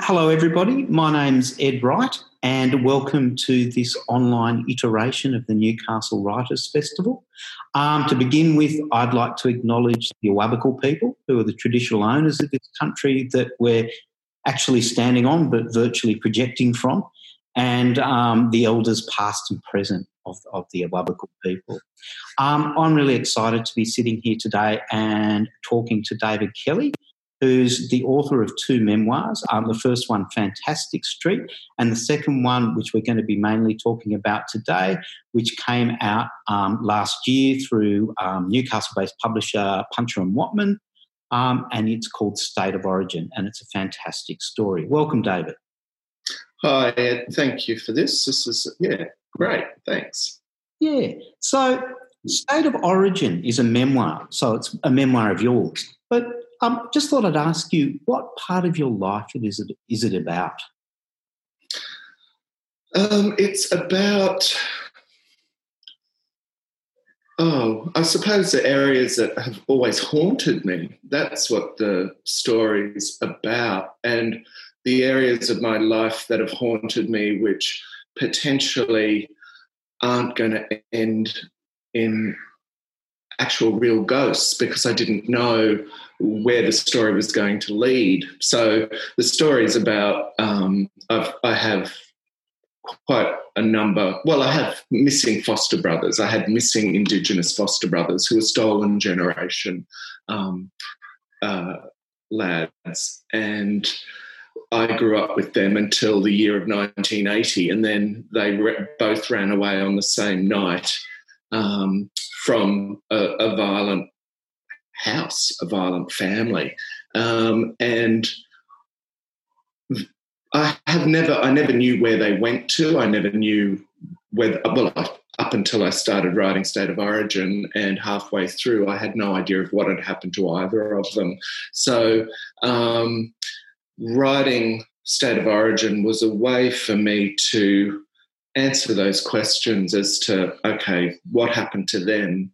Hello, everybody. My name's Ed Wright, and welcome to this online iteration of the Newcastle Writers Festival. Um, to begin with, I'd like to acknowledge the Awabakal people, who are the traditional owners of this country that we're actually standing on, but virtually projecting from, and um, the elders past and present of, of the Awabakal people. Um, I'm really excited to be sitting here today and talking to David Kelly who's the author of two memoirs. Um, the first one, Fantastic Street, and the second one, which we're going to be mainly talking about today, which came out um, last year through um, Newcastle based publisher Puncher and Wattman. Um, and it's called State of Origin, and it's a fantastic story. Welcome, David. Hi, Ed. Thank you for this. This is, yeah, great. Thanks. Yeah. So, State of Origin is a memoir. So, it's a memoir of yours. But um, just thought I'd ask you, what part of your life is it is it about? Um, it's about oh, I suppose the areas that have always haunted me. That's what the story's about, and the areas of my life that have haunted me, which potentially aren't going to end in actual real ghosts because I didn't know where the story was going to lead. So the story is about um, I've, I have quite a number. Well, I have missing foster brothers. I had missing Indigenous foster brothers who were stolen generation um, uh, lads, and I grew up with them until the year of 1980, and then they re- both ran away on the same night um, from a, a, violent house, a violent family, um, and I have never, I never knew where they went to. I never knew whether, well, up until I started writing State of Origin, and halfway through, I had no idea of what had happened to either of them. So, um, writing State of Origin was a way for me to answer those questions as to okay, what happened to them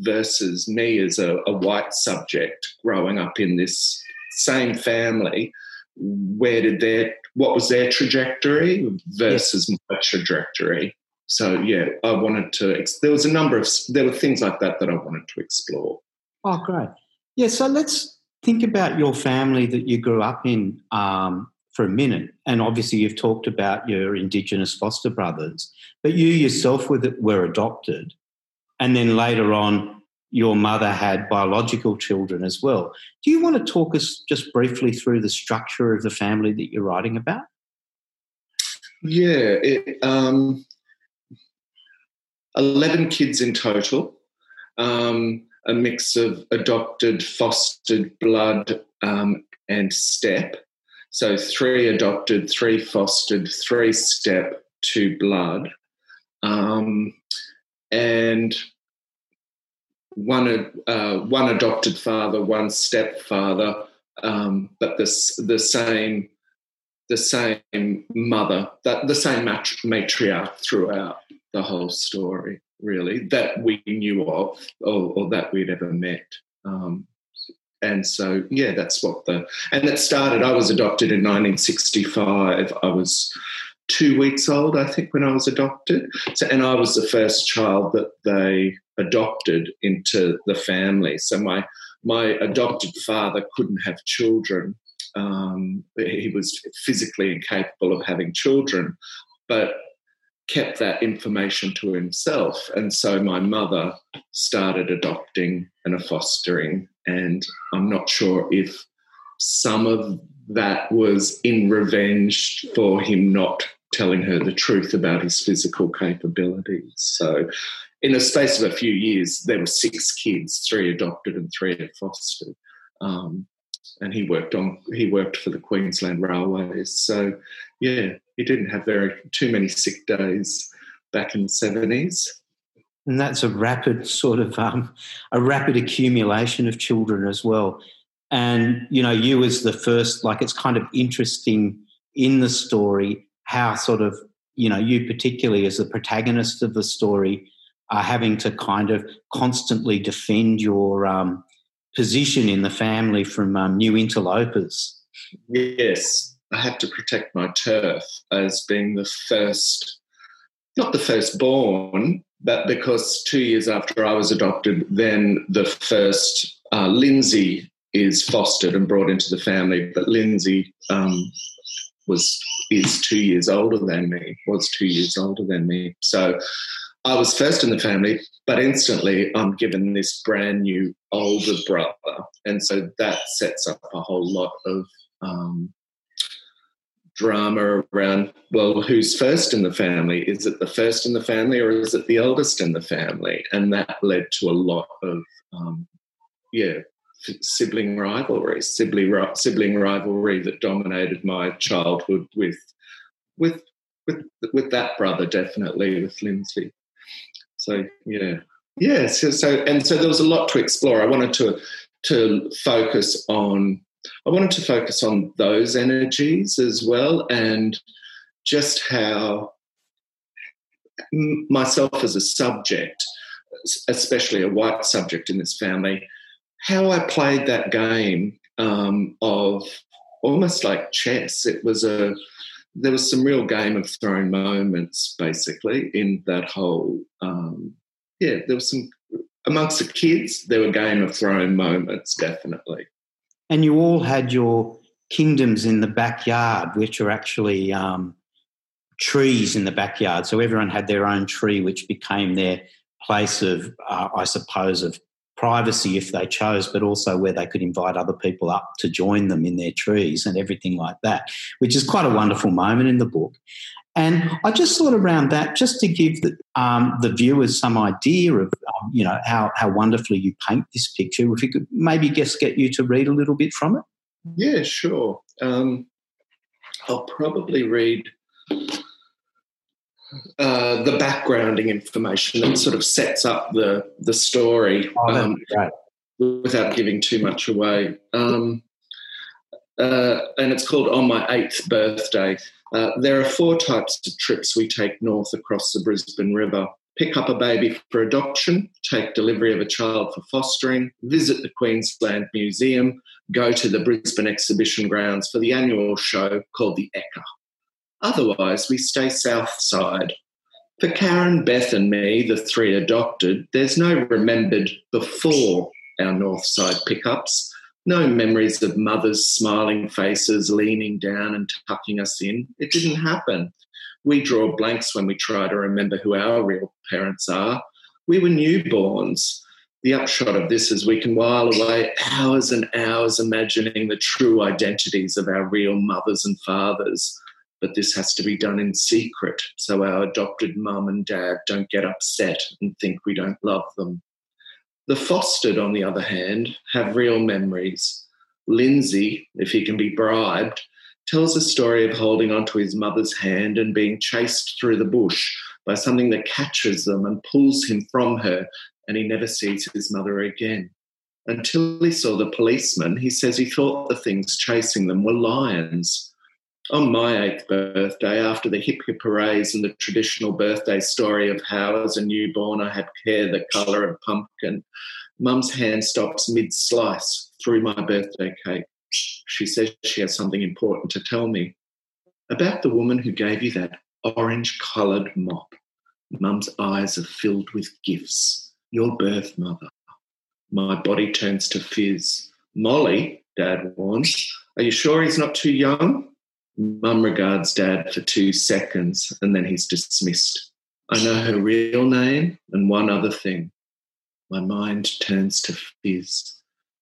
versus me as a, a white subject growing up in this same family. Where did their what was their trajectory versus my trajectory? So yeah, I wanted to. There was a number of there were things like that that I wanted to explore. Oh, great! Yeah, so let's think about your family that you grew up in. Um, for a minute. And obviously, you've talked about your Indigenous foster brothers, but you yourself were, adopted. And then later on, your mother had biological children as well. Do you want to talk us just briefly through the structure of the family that you're writing about? Yeah, it, um, 11 kids in total, um, a mix of adopted, fostered blood, um, and step. So three adopted, three fostered, three step, two blood, um, and one uh, one adopted father, one stepfather, um, but the the same the same mother, that the same matriarch throughout the whole story, really, that we knew of or, or that we'd ever met. Um, and so yeah that's what the and it started i was adopted in 1965 i was two weeks old i think when i was adopted. So and i was the first child that they adopted into the family. So my my adopted father couldn't have children. Um, he was physically incapable of having children. But kept that information to himself. And so my mother started adopting and fostering. And I'm not sure if some of that was in revenge for him not telling her the truth about his physical capabilities. So, in a space of a few years, there were six kids, three adopted and three fostered. Um, and he worked on he worked for the Queensland Railways. So yeah, he didn't have very too many sick days back in the seventies. And that's a rapid sort of um, a rapid accumulation of children as well. And you know, you as the first, like it's kind of interesting in the story how sort of you know you particularly as the protagonist of the story are having to kind of constantly defend your um, position in the family from um, new interlopers. Yes, I had to protect my turf as being the first, not the firstborn, but because two years after I was adopted, then the first uh, Lindsay is fostered and brought into the family. But Lindsay um, was is two years older than me. Was two years older than me. So I was first in the family, but instantly I'm given this brand new older brother, and so that sets up a whole lot of um, drama around well who's first in the family? Is it the first in the family or is it the eldest in the family? And that led to a lot of um, yeah sibling rivalry sibling sibling rivalry that dominated my childhood with with with with that brother definitely with lindsay. So yeah. Yeah so, so and so there was a lot to explore. I wanted to to focus on I wanted to focus on those energies as well and just how myself as a subject, especially a white subject in this family, how I played that game um, of almost like chess. It was a there was some real Game of Thrones moments basically in that whole um, yeah. There was some amongst the kids. There were Game of Thrones moments definitely and you all had your kingdoms in the backyard, which are actually um, trees in the backyard. So everyone had their own tree, which became their place of, uh, I suppose, of privacy if they chose, but also where they could invite other people up to join them in their trees and everything like that, which is quite a wonderful moment in the book. And I just thought around that, just to give the, um, the viewers some idea of, um, you know, how, how wonderfully you paint this picture. If you could maybe just get you to read a little bit from it. Yeah, sure. Um, I'll probably read uh, the backgrounding information that sort of sets up the the story oh, um, without giving too much away. Um, uh, and it's called On My Eighth Birthday. Uh, there are four types of trips we take north across the Brisbane River pick up a baby for adoption, take delivery of a child for fostering, visit the Queensland Museum, go to the Brisbane Exhibition Grounds for the annual show called the Ekka. Otherwise, we stay south side. For Karen, Beth, and me, the three adopted, there's no remembered before our north side pickups no memories of mothers' smiling faces leaning down and tucking us in. It didn't happen. We draw blanks when we try to remember who our real parents are. We were newborns. The upshot of this is we can while away hours and hours imagining the true identities of our real mothers and fathers. But this has to be done in secret so our adopted mum and dad don't get upset and think we don't love them. The fostered, on the other hand, have real memories. Lindsay, if he can be bribed, tells a story of holding onto his mother's hand and being chased through the bush by something that catches them and pulls him from her, and he never sees his mother again. Until he saw the policeman, he says he thought the things chasing them were lions. On my eighth birthday, after the hip hip hoorays and the traditional birthday story of how, as a newborn, I had hair the colour of pumpkin, Mum's hand stops mid slice through my birthday cake. She says she has something important to tell me about the woman who gave you that orange coloured mop. Mum's eyes are filled with gifts. Your birth mother. My body turns to fizz. Molly, Dad warns, are you sure he's not too young? Mum regards Dad for two seconds and then he's dismissed. I know her real name and one other thing. My mind turns to fizz.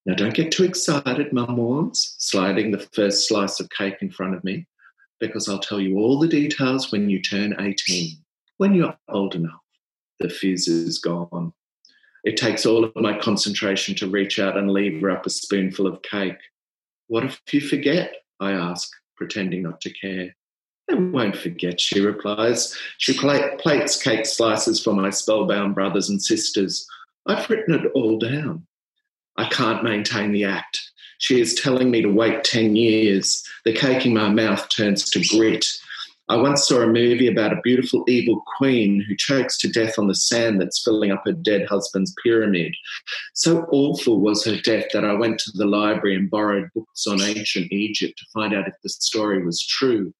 Now, don't get too excited, Mum warns, sliding the first slice of cake in front of me, because I'll tell you all the details when you turn 18, when you're old enough. The fizz is gone. It takes all of my concentration to reach out and lever up a spoonful of cake. What if you forget? I ask pretending not to care. I won't forget, she replies. She plates cake slices for my spellbound brothers and sisters. I've written it all down. I can't maintain the act. She is telling me to wait 10 years. The cake in my mouth turns to grit. I once saw a movie about a beautiful evil queen who chokes to death on the sand that's filling up her dead husband's pyramid. So awful was her death that I went to the library and borrowed books on ancient Egypt to find out if the story was true.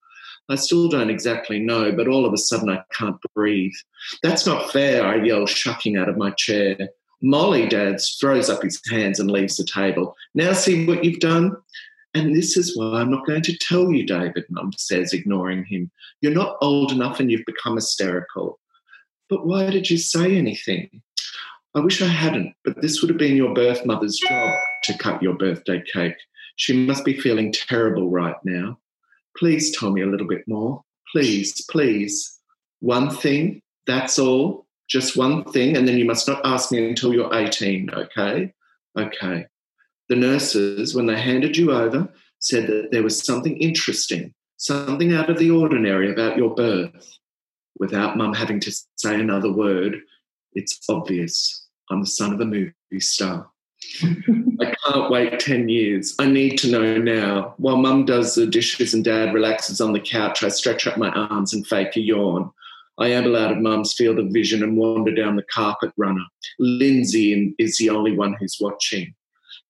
I still don't exactly know, but all of a sudden I can't breathe. That's not fair, I yell, shucking out of my chair. Molly, Dad throws up his hands and leaves the table. Now see what you've done? And this is why I'm not going to tell you, David, Mum says, ignoring him. You're not old enough and you've become hysterical. But why did you say anything? I wish I hadn't, but this would have been your birth mother's job to cut your birthday cake. She must be feeling terrible right now. Please tell me a little bit more. Please, please. One thing, that's all. Just one thing, and then you must not ask me until you're 18, okay? Okay. The nurses, when they handed you over, said that there was something interesting, something out of the ordinary about your birth. Without mum having to say another word, it's obvious. I'm the son of a movie star. I can't wait 10 years. I need to know now. While mum does the dishes and dad relaxes on the couch, I stretch up my arms and fake a yawn. I amble out of mum's field of vision and wander down the carpet runner. Lindsay is the only one who's watching.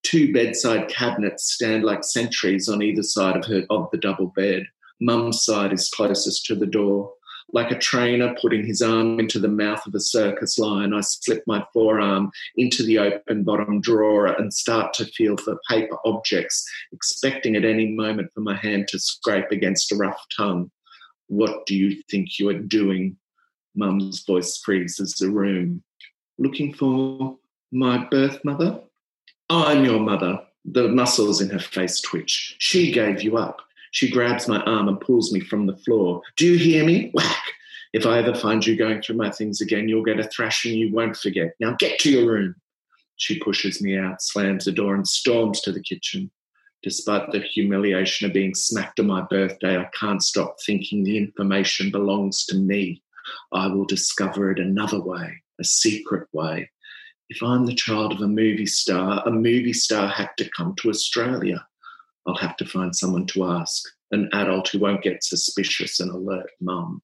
Two bedside cabinets stand like sentries on either side of her of the double bed. Mum's side is closest to the door. Like a trainer putting his arm into the mouth of a circus lion, I slip my forearm into the open bottom drawer and start to feel for paper objects, expecting at any moment for my hand to scrape against a rough tongue. What do you think you are doing? Mum's voice freezes the room. Looking for my birth mother? I'm your mother. The muscles in her face twitch. She gave you up. She grabs my arm and pulls me from the floor. Do you hear me? Whack! If I ever find you going through my things again, you'll get a thrashing you won't forget. Now get to your room. She pushes me out, slams the door, and storms to the kitchen. Despite the humiliation of being smacked on my birthday, I can't stop thinking the information belongs to me. I will discover it another way, a secret way, if I'm the child of a movie star, a movie star had to come to Australia. I'll have to find someone to ask, an adult who won't get suspicious and alert mum.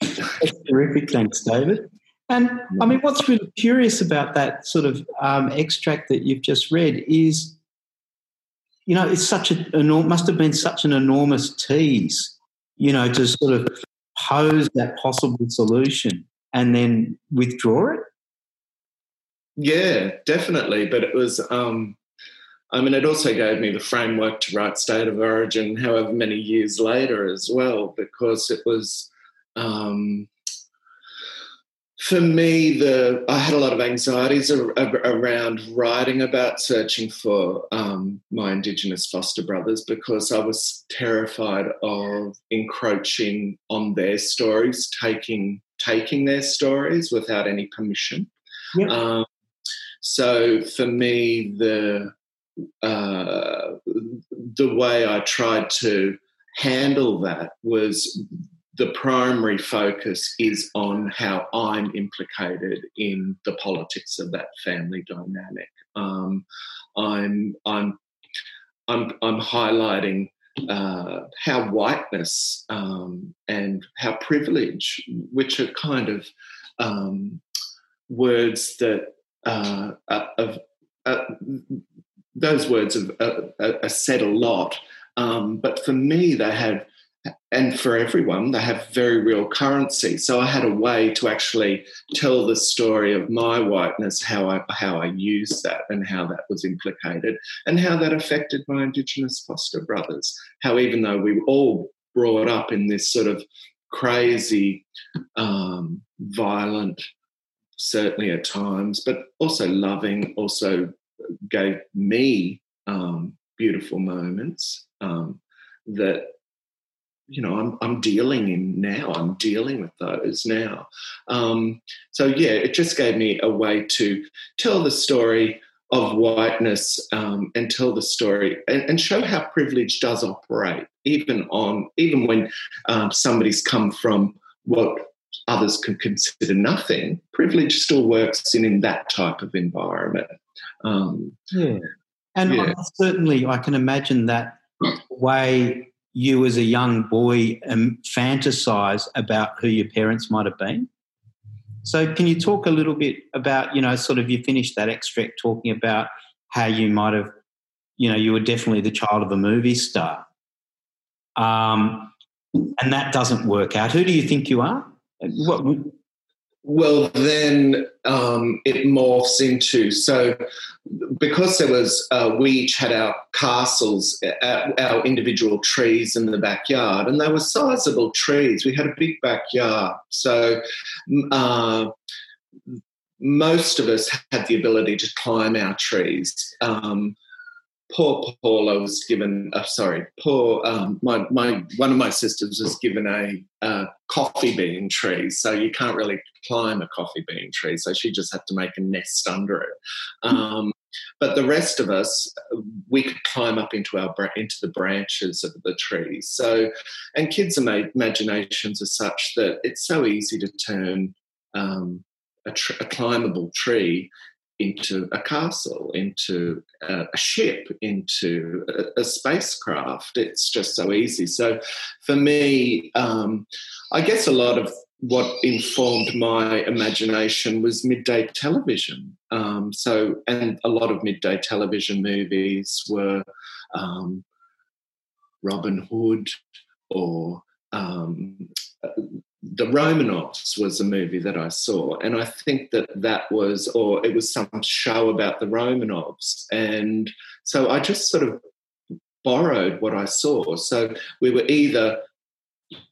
That's terrific. Thanks, David. And I mean, what's really curious about that sort of um, extract that you've just read is, you know, it's such a must have been such an enormous tease, you know, to sort of pose that possible solution and then withdraw it. Yeah, definitely. But it was, um, I mean, it also gave me the framework to write State of Origin however many years later as well, because it was, um, for me, the I had a lot of anxieties ar- around writing about searching for um, my Indigenous foster brothers because I was terrified of encroaching on their stories, taking taking their stories without any permission. Yep. Um, so for me, the uh, the way I tried to handle that was the primary focus is on how I'm implicated in the politics of that family dynamic. Um, I'm I'm I'm I'm highlighting uh, how whiteness um, and how privilege, which are kind of um, words that uh, uh, uh, those words have, are said a lot, um, but for me, they have, and for everyone, they have very real currency. So I had a way to actually tell the story of my whiteness, how I how I used that, and how that was implicated, and how that affected my Indigenous foster brothers. How even though we were all brought up in this sort of crazy, um, violent certainly at times, but also loving, also gave me um, beautiful moments um, that you know I'm, I'm dealing in now. I'm dealing with those now. Um, so yeah, it just gave me a way to tell the story of whiteness um, and tell the story and, and, show how privilege does operate, even on even when um, somebody's come from what others can consider nothing, privilege still works in, in that type of environment. Um, yeah. And yeah. certainly, I can imagine that way you as a young boy um, fantasize about who your parents might have been. So, can you talk a little bit about, you know, sort of you finished that extract talking about how you might have, you know, you were definitely the child of a movie star. Um, and that doesn't work out. Who do you think you are? What, well, then um, it morphs into so because there was uh, we each had our castles, our, our individual trees in the backyard, and they were sizable trees. We had a big backyard, so uh, most of us had the ability to climb our trees. Um, poor Paula was given, uh, sorry, poor, um, my, my, one of my sisters was given a, a, coffee bean trees, So you can't really climb a coffee bean tree. So she just had to make a nest under it. Um, but the rest of us, we could climb up into our into the branches of the trees. So, and kids' imaginations are such that it's so easy to turn um, a, tr- a climbable tree into a castle, into a, a ship, into a, a, spacecraft. It's just so easy. So for me, um, I guess a lot of what informed my imagination was midday television. Um, so, and a lot of midday television movies were um, Robin Hood or um, the Romanovs was a movie that I saw, and I think that that was, or it was some show about the Romanovs, and so I just sort of borrowed what I saw. So we were either,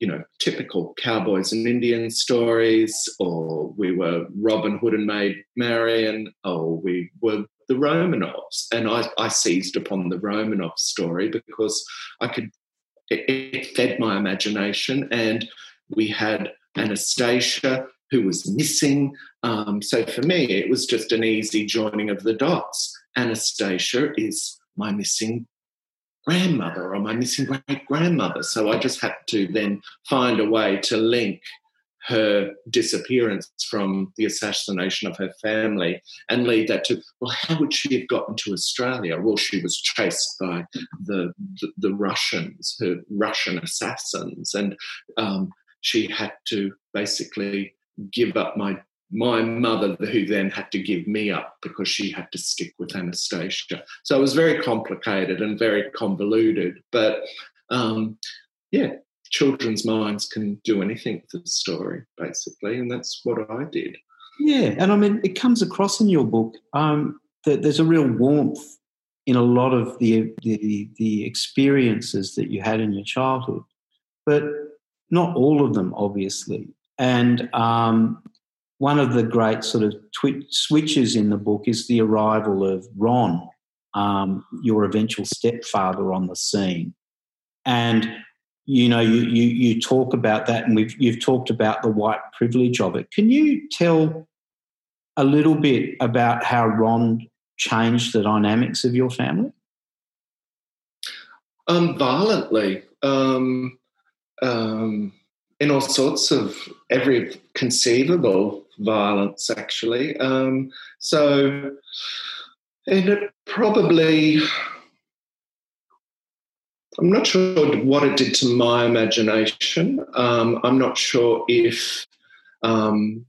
you know, typical cowboys and Indian stories, or we were Robin Hood and Maid Marian, or we were the Romanovs, and I, I seized upon the Romanov story because I could. It, it fed my imagination and we had Anastasia, who was missing. Um, so for me, it was just an easy joining of the dots. Anastasia is my missing grandmother or my missing great grandmother. So I just had to then find a way to link her disappearance from the assassination of her family and lead that to well how would she have gotten to australia well she was chased by the the, the russians her russian assassins and um, she had to basically give up my my mother, who then had to give me up because she had to stick with Anastasia. So it was very complicated and very convoluted. But um, yeah, children's minds can do anything with the story, basically, and that's what I did. Yeah, and I mean, it comes across in your book um, that there's a real warmth in a lot of the, the the experiences that you had in your childhood, but not all of them, obviously. And um, one of the great sort of twi- switches in the book is the arrival of Ron, um, your eventual stepfather, on the scene. And you know, you, you, you talk about that, and we've you've talked about the white privilege of it. Can you tell a little bit about how Ron changed the dynamics of your family? Um, violently. Um, um, in all sorts of every conceivable violence, actually. Um, so, and it probably, I'm not sure what it did to my imagination. Um, I'm not sure if um,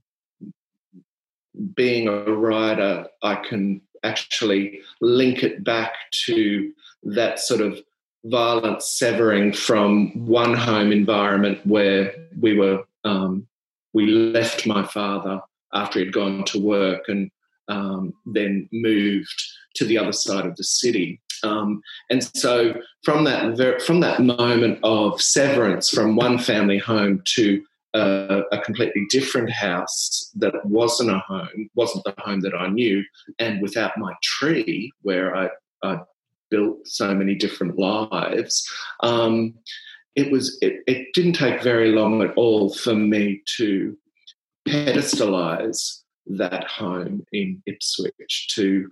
being a writer, I can actually link it back to that sort of violent severing from one home environment where we were um, we left my father after he'd gone to work and um, then moved to the other side of the city. Um, and so from that from that moment of severance from one family home to a, a completely different house that wasn't a home, wasn't the home that I knew, and without my tree where I, I built so many different lives. Um, it was it, it didn't take very long at all for me to pedestalize that home in Ipswich to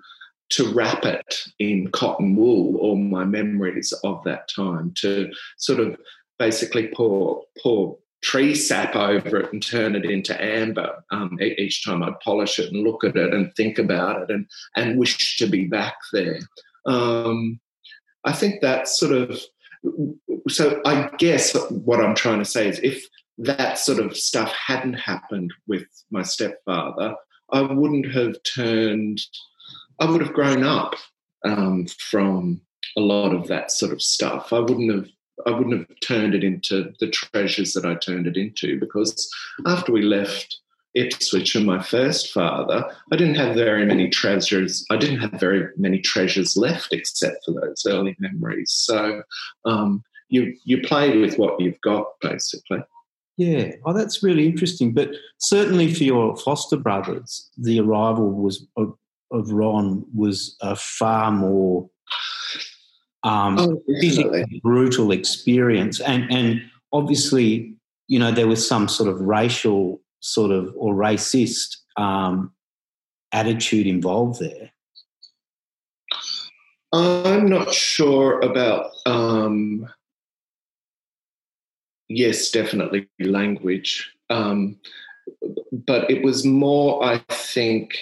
to wrap it in cotton wool all my memories of that time to sort of basically pour pour tree sap over it and turn it into amber um, each time I'd polish it and look at it and think about it and and wish to be back there um, I think that sort of so I guess what I'm trying to say is if that sort of stuff hadn't happened with my stepfather, I wouldn't have turned, I would have grown up um, from a lot of that sort of stuff. I wouldn't have I wouldn't have turned it into the treasures that I turned it into because after we left Ipswich and my first father, I didn't have very many treasures. I didn't have very many treasures left except for those early memories. So um, you you play with what you've got basically. Yeah, oh, that's really interesting. But certainly for your foster brothers, the arrival was of, of Ron was a far more um, oh, physically brutal experience, and and obviously, you know, there was some sort of racial sort of or racist um, attitude involved there. I'm not sure about. Um, yes, definitely language, um, but it was more, I think,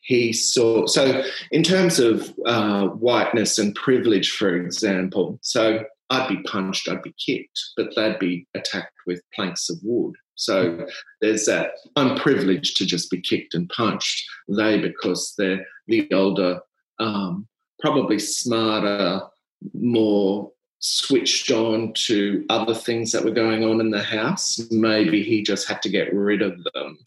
he saw. So, in terms of uh, whiteness and privilege, for example, so I'd be punched, I'd be kicked, but they'd be attacked with planks of wood. So there's that. I'm privileged to just be kicked and punched. They, because they're the older, um, probably smarter, more switched on to other things that were going on in the house. Maybe he just had to get rid of them.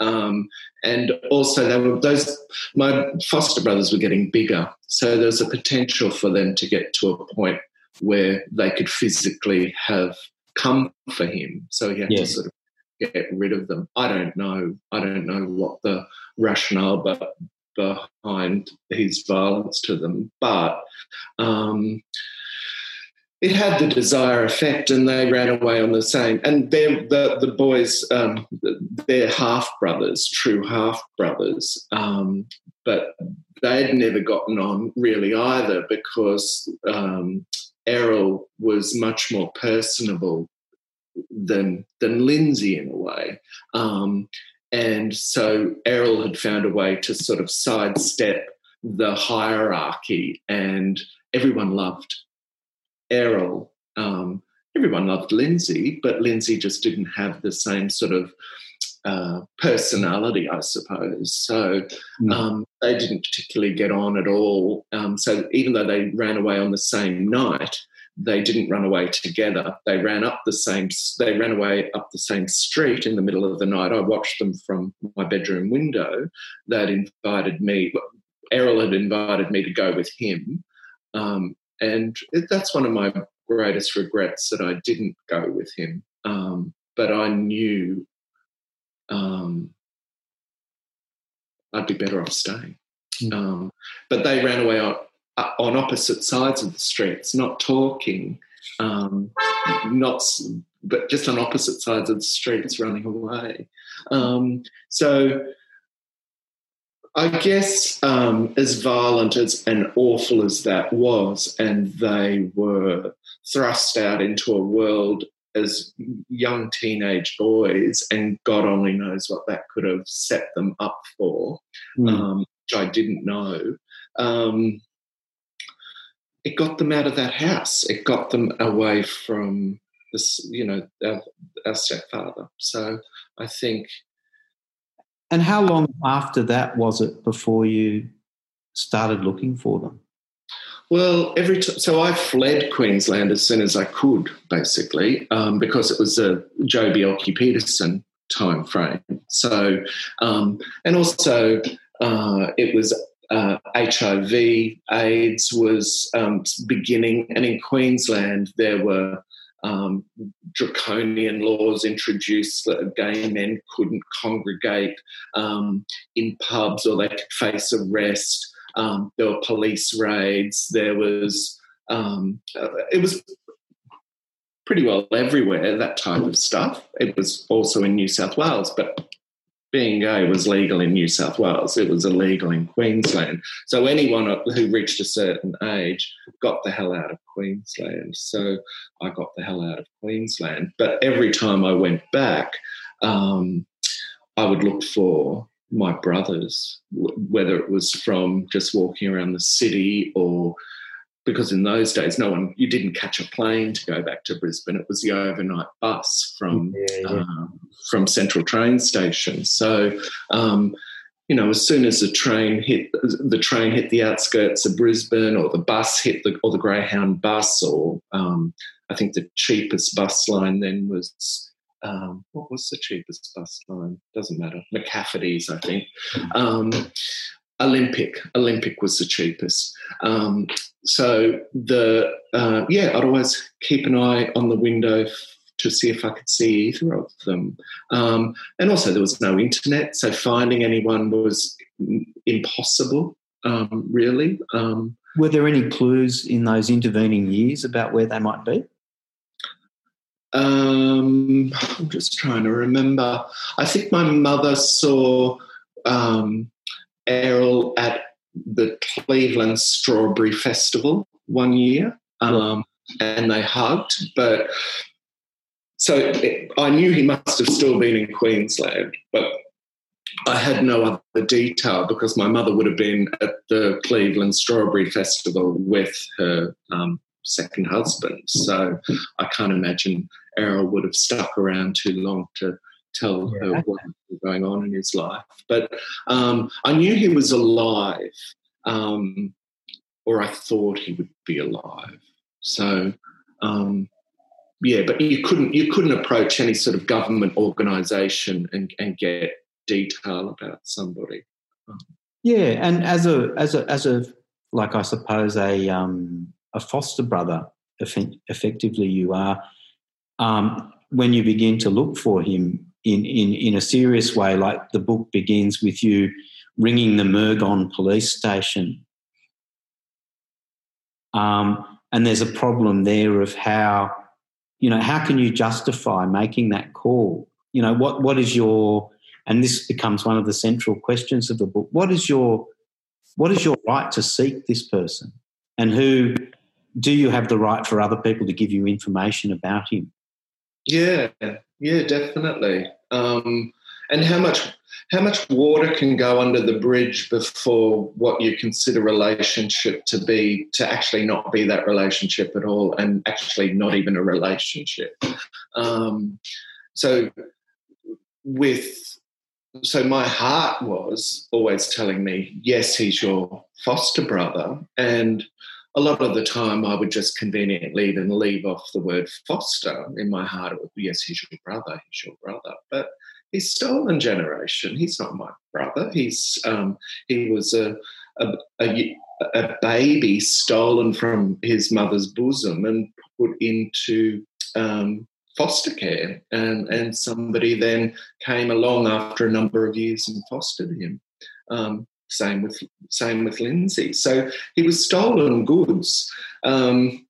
Um, and also, they were those. My foster brothers were getting bigger, so there was a potential for them to get to a point where they could physically have come for him. So he had yes. to sort of get rid of them. I don't know. I don't know what the rationale behind his violence to them, but um, it had the desired effect, and they ran away on the same. And the the boys, um, they're half brothers, true half brothers, um, but they'd never gotten on really either because um, Errol was much more personable than than Lindsay in a way. Um, and so Errol had found a way to sort of sidestep the hierarchy, and everyone loved Errol. Um, everyone loved Lindsay, but Lindsay just didn't have the same sort of uh, personality, I suppose. So mm. um, they didn't particularly get on at all. Um, so even though they ran away on the same night, they didn't run away together. They ran up the same. They ran away up the same street in the middle of the night. I watched them from my bedroom window. They'd invited me. Errol had invited me to go with him, um, and that's one of my greatest regrets that I didn't go with him. Um, but I knew um, I'd be better off staying. Mm. but they ran away on uh, opposite sides of the streets, not talking, um, not but just on opposite sides of the streets, running away. Um, so I guess um, as violent as and awful as that was, and they were thrust out into a world as young teenage boys, and God only knows what that could have set them up for, mm. um, which I didn't know. Um, it got them out of that house. It got them away from this, you know, our, our stepfather. So I think. And how long after that was it before you started looking for them? Well, every t- so I fled Queensland as soon as I could, basically, um, because it was a Joh Bjelke-Petersen time frame. So, um, and also uh, it was uh, HIV, AIDS was um, beginning, and in Queensland there were um, draconian laws introduced that gay men couldn't congregate um, in pubs or they could face arrest. Um, there were police raids. There was um, uh, it was pretty well everywhere that type of stuff. It was also in New South Wales, but being gay was legal in New South Wales. It was illegal in Queensland. So anyone who reached a certain age got the hell out of Queensland. So I got the hell out of Queensland. But every time I went back, um, I would look for my brothers, whether it was from just walking around the city or because in those days, no one you didn't catch a plane to go back to Brisbane. It was the overnight bus from yeah, yeah. Um, from Central Train Station. So. Um, you know, as soon as the train hit the train hit the outskirts of Brisbane, or the bus hit the or the Greyhound bus, or um, I think the cheapest bus line then was um, what was the cheapest bus line? Doesn't matter. McCafferty's, I think. Olympic. Olympic was the cheapest. Um, so the uh, yeah, I'd always keep an eye on the window to see if I could see either of them. Um, and also, there was no internet, so finding anyone was impossible. Um, really. Um, Were there any clues in those intervening years about where they might be? Um, I'm just trying to remember. I think my mother saw um, Errol at the Cleveland Strawberry Festival one year, um, and they hugged. But so it, I knew he must have still been in Queensland, but I had no other detail because my mother would have been at the Cleveland Strawberry Festival with her um, second husband. So I can't imagine Errol would have stuck around too long to tell yeah. her what was going on in his life. But um, I knew he was alive, um, or I thought he would be alive. So um, yeah, but you couldn't you couldn't approach any sort of government organisation and, and get detail about somebody. Yeah, and as a as a as a like I suppose a um, a foster brother, effectively you are. Um, when you begin to look for him in, in, in a serious way, like the book begins with you ringing the Murgon police station. Um, and there's a problem there of how, you know, how can you justify making that call? You know, what, what is your, and this becomes one of the central questions of the book, what is your, what is your right to seek this person? And who, do you have the right for other people to give you information about him? Yeah, yeah, definitely. Um, and how much how much water can go under the bridge before what you consider relationship to be to actually not be that relationship at all, and actually not even a relationship. Um, so with so my heart was always telling me, yes, he's your foster brother, and a lot of the time I would just conveniently even leave off the word foster. In my heart, it would be, yes, he's your brother, he's your brother. But he's stolen generation. He's not my brother. He's um, he was a, a, a, a, baby stolen from his mother's bosom and put into um, foster care. And, and somebody then came along after a number of years and fostered him. Um, same with same with Lindsay. So he was stolen goods, um,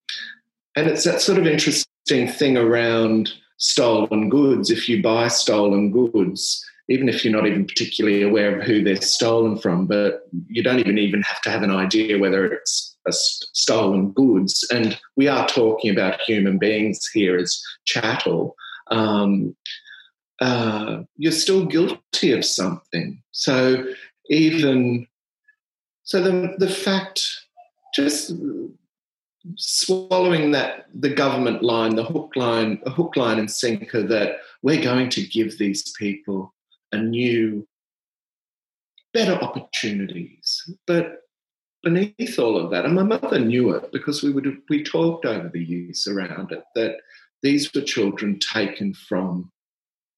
and it's that sort of interesting thing around stolen goods. If you buy stolen goods, even if you're not even particularly aware of who they're stolen from, but you don't even even have to have an idea whether it's st- stolen goods. And we are talking about human beings here as chattel. Um, uh, you're still guilty of something. So even so the the fact just swallowing that the government line, the hook line, a hook line and sinker that we're going to give these people a new, better opportunities. But beneath all of that, and my mother knew it because we would have, we talked over the years around it that these were children taken from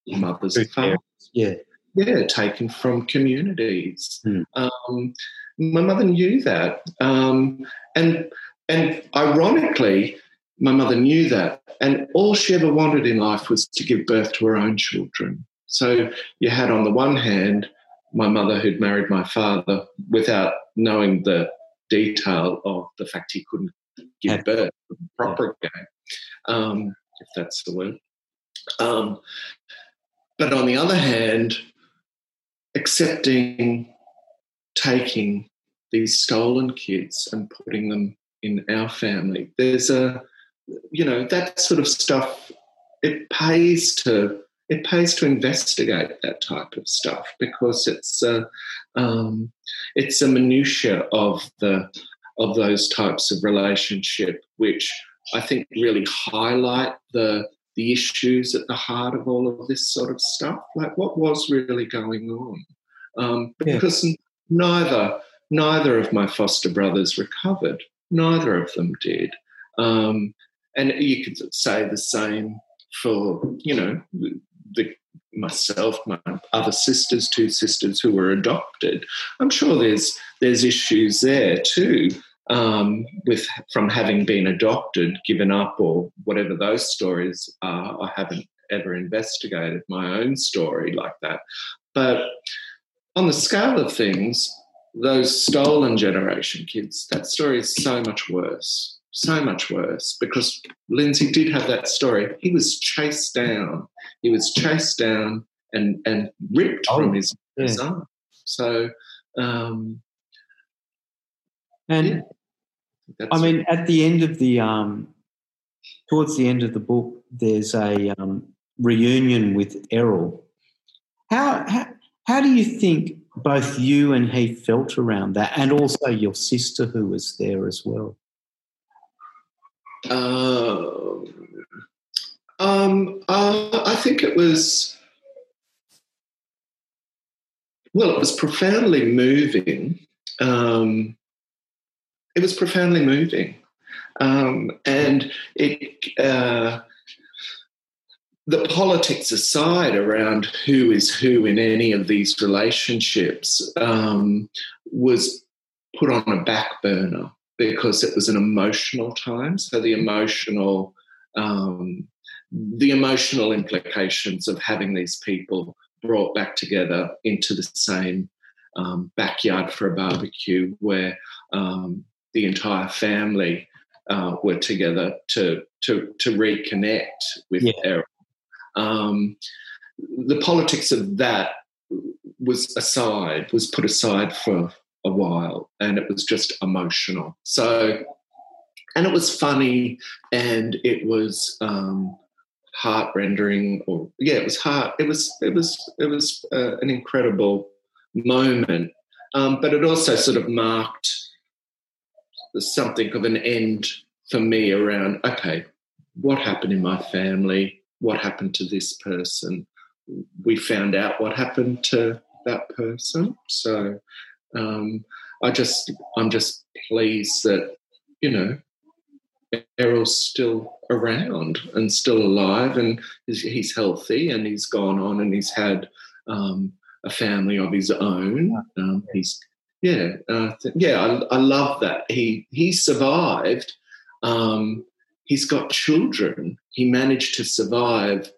mothers fathers. Yeah yeah, taken from communities. Mm. Um, my mother knew that, um, and and ironically, my mother knew that, and all she ever wanted in life was to give birth to her own children. So you had, on the one hand, my mother who'd married my father without knowing the detail of the fact he couldn't give birth proper game, um, if that's the word. Um, but on the other hand, accepting taking these stolen kids and putting them in our family. There's a, you know, that sort of stuff. It pays to it pays to investigate that type of stuff because it's a um, it's a minutia of the of those types of relationship, which I think really highlight the the issues at the heart of all of this sort of stuff. Like what was really going on? Um, because yeah. neither neither of my foster brothers recovered. Neither of them did. Um, and you could say the same for you know the myself, my other sisters, two sisters who were adopted. I'm sure there's there's issues there too um, with from having been adopted, given up, or whatever those stories are. I haven't ever investigated my own story like that, but on the scale of things, those stolen generation kids, that story is so much worse so much worse because Lindsay did have that story. He was chased down. He was chased down and and ripped oh, from his, yeah. his arm. So, um, and yeah, I mean, at the end of the um, towards the end of the book, there's a um, reunion with Errol. How, how how do you think both you and he felt around that, and also your sister who was there as well? Uh, um, uh, I think it was, well, it was profoundly moving. Um, it was profoundly moving. Um, and it, uh, the politics aside around who is who in any of these relationships um, was put on a back burner because it was an emotional time. So the emotional, um, the emotional implications of having these people brought back together into the same um, backyard for a barbecue, where um, the entire family uh, were together to to to reconnect with yeah. Errol. Um, the politics of that was aside, was put aside for a while and it was just emotional. So, and it was funny and it was um, heart rendering or yeah, it was heart. It was, it was, it was uh, an incredible moment. Um, but it also sort of marked something of an end for me around, okay, what happened in my family? What happened to this person? We found out what happened to that person. So um, I just I'm just pleased that you know Errol's still around and still alive, and he's, he's healthy, and he's gone on, and he's had um, a family of his own. Um, he's yeah, uh, yeah. I, I, love that he he survived. Um, he's got children. He managed to survive.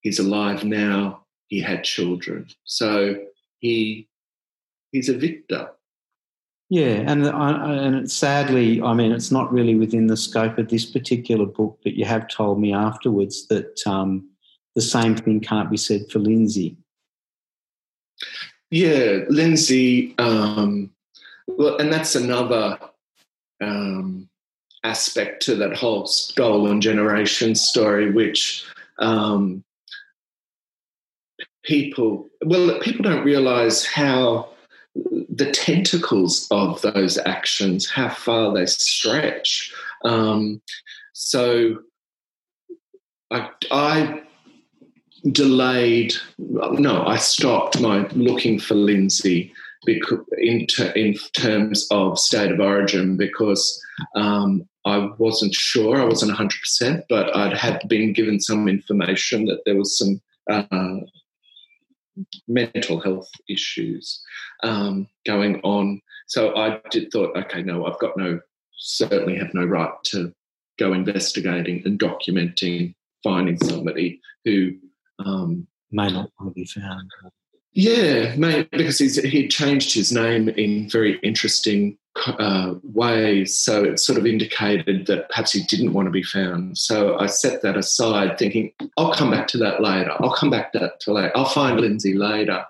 He's alive now. He had children, so he he's a victor. Yeah, and and sadly, I mean, it's not really within the scope of this particular book, but you have told me afterwards that um, the same thing can't be said for Lindsay. Yeah, Lindsay. Um, well, and that's another um, aspect to that whole stolen generation story, which um, people well, people don't realise how the tentacles of those actions, how far they stretch. Um, so I, I delayed, no, I stopped my looking for Lindsay because in, ter- in terms of state of origin because um, I wasn't sure, I wasn't 100%, but I'd had been given some information that there was some uh, mental health issues um, going on. So I did thought, okay, no, I've got no, certainly have no right to go investigating and documenting finding somebody who um, may not want to be found. Yeah, may, because he's, he changed his name in very interesting uh, ways. So it sort of indicated that perhaps he didn't want to be found. So I set that aside, thinking, I'll come back to that later. I'll come back to that to later. I'll find Lindsay later.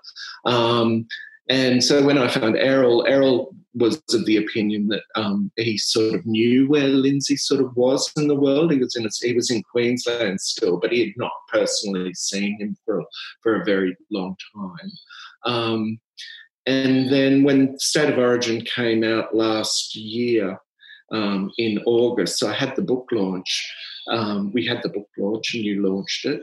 Um, and so when I found Errol, Errol was of the opinion that um, he sort of knew where Lindsay sort of was in the world. He was in he was in Queensland still, but he had not personally seen him for for a very long time. Um, and then when State of Origin came out last year um, in August, so I had the book launch. Um, we had the book launch and you launched it.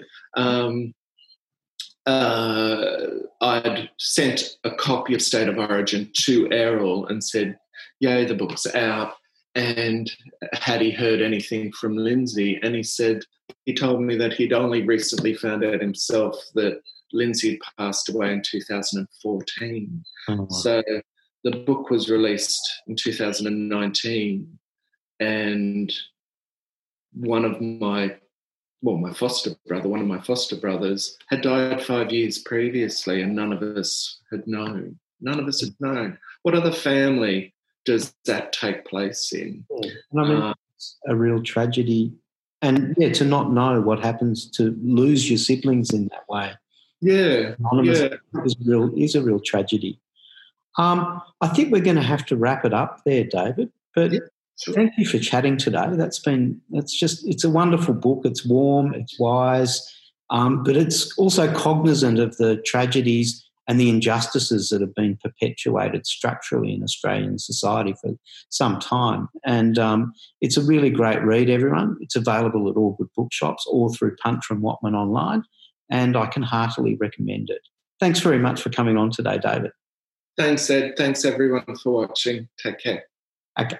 Uh, I'd sent a copy of State of Origin to Errol and said, Yay, the book's out. And had he heard anything from Lindsay? And he said, he told me that he'd only recently found out himself that Lindsay had passed away in 2014. Oh. So the book was released in 2019. And one of my well, my foster brother, one of my foster brothers, had died five years previously, and none of us had known. None of us had known. What other family does that take place in? Yeah. I mean, uh, it's a real tragedy. And yeah, to not know what happens to lose your siblings in that way. Yeah. Anonymous yeah. is real is a real tragedy. Um, I think we're going to have to wrap it up there, David. But yeah. Sure. Thank you for chatting today. That's been that's just it's a wonderful book. It's warm, it's wise, um, but it's also cognizant of the tragedies and the injustices that have been perpetuated structurally in Australian society for some time. And um, it's a really great read, everyone. It's available at all good bookshops or through Puncher & Wattman online, and I can heartily recommend it. Thanks very much for coming on today, David. Thanks, Ed. Thanks, everyone, for watching. Take care. Okay.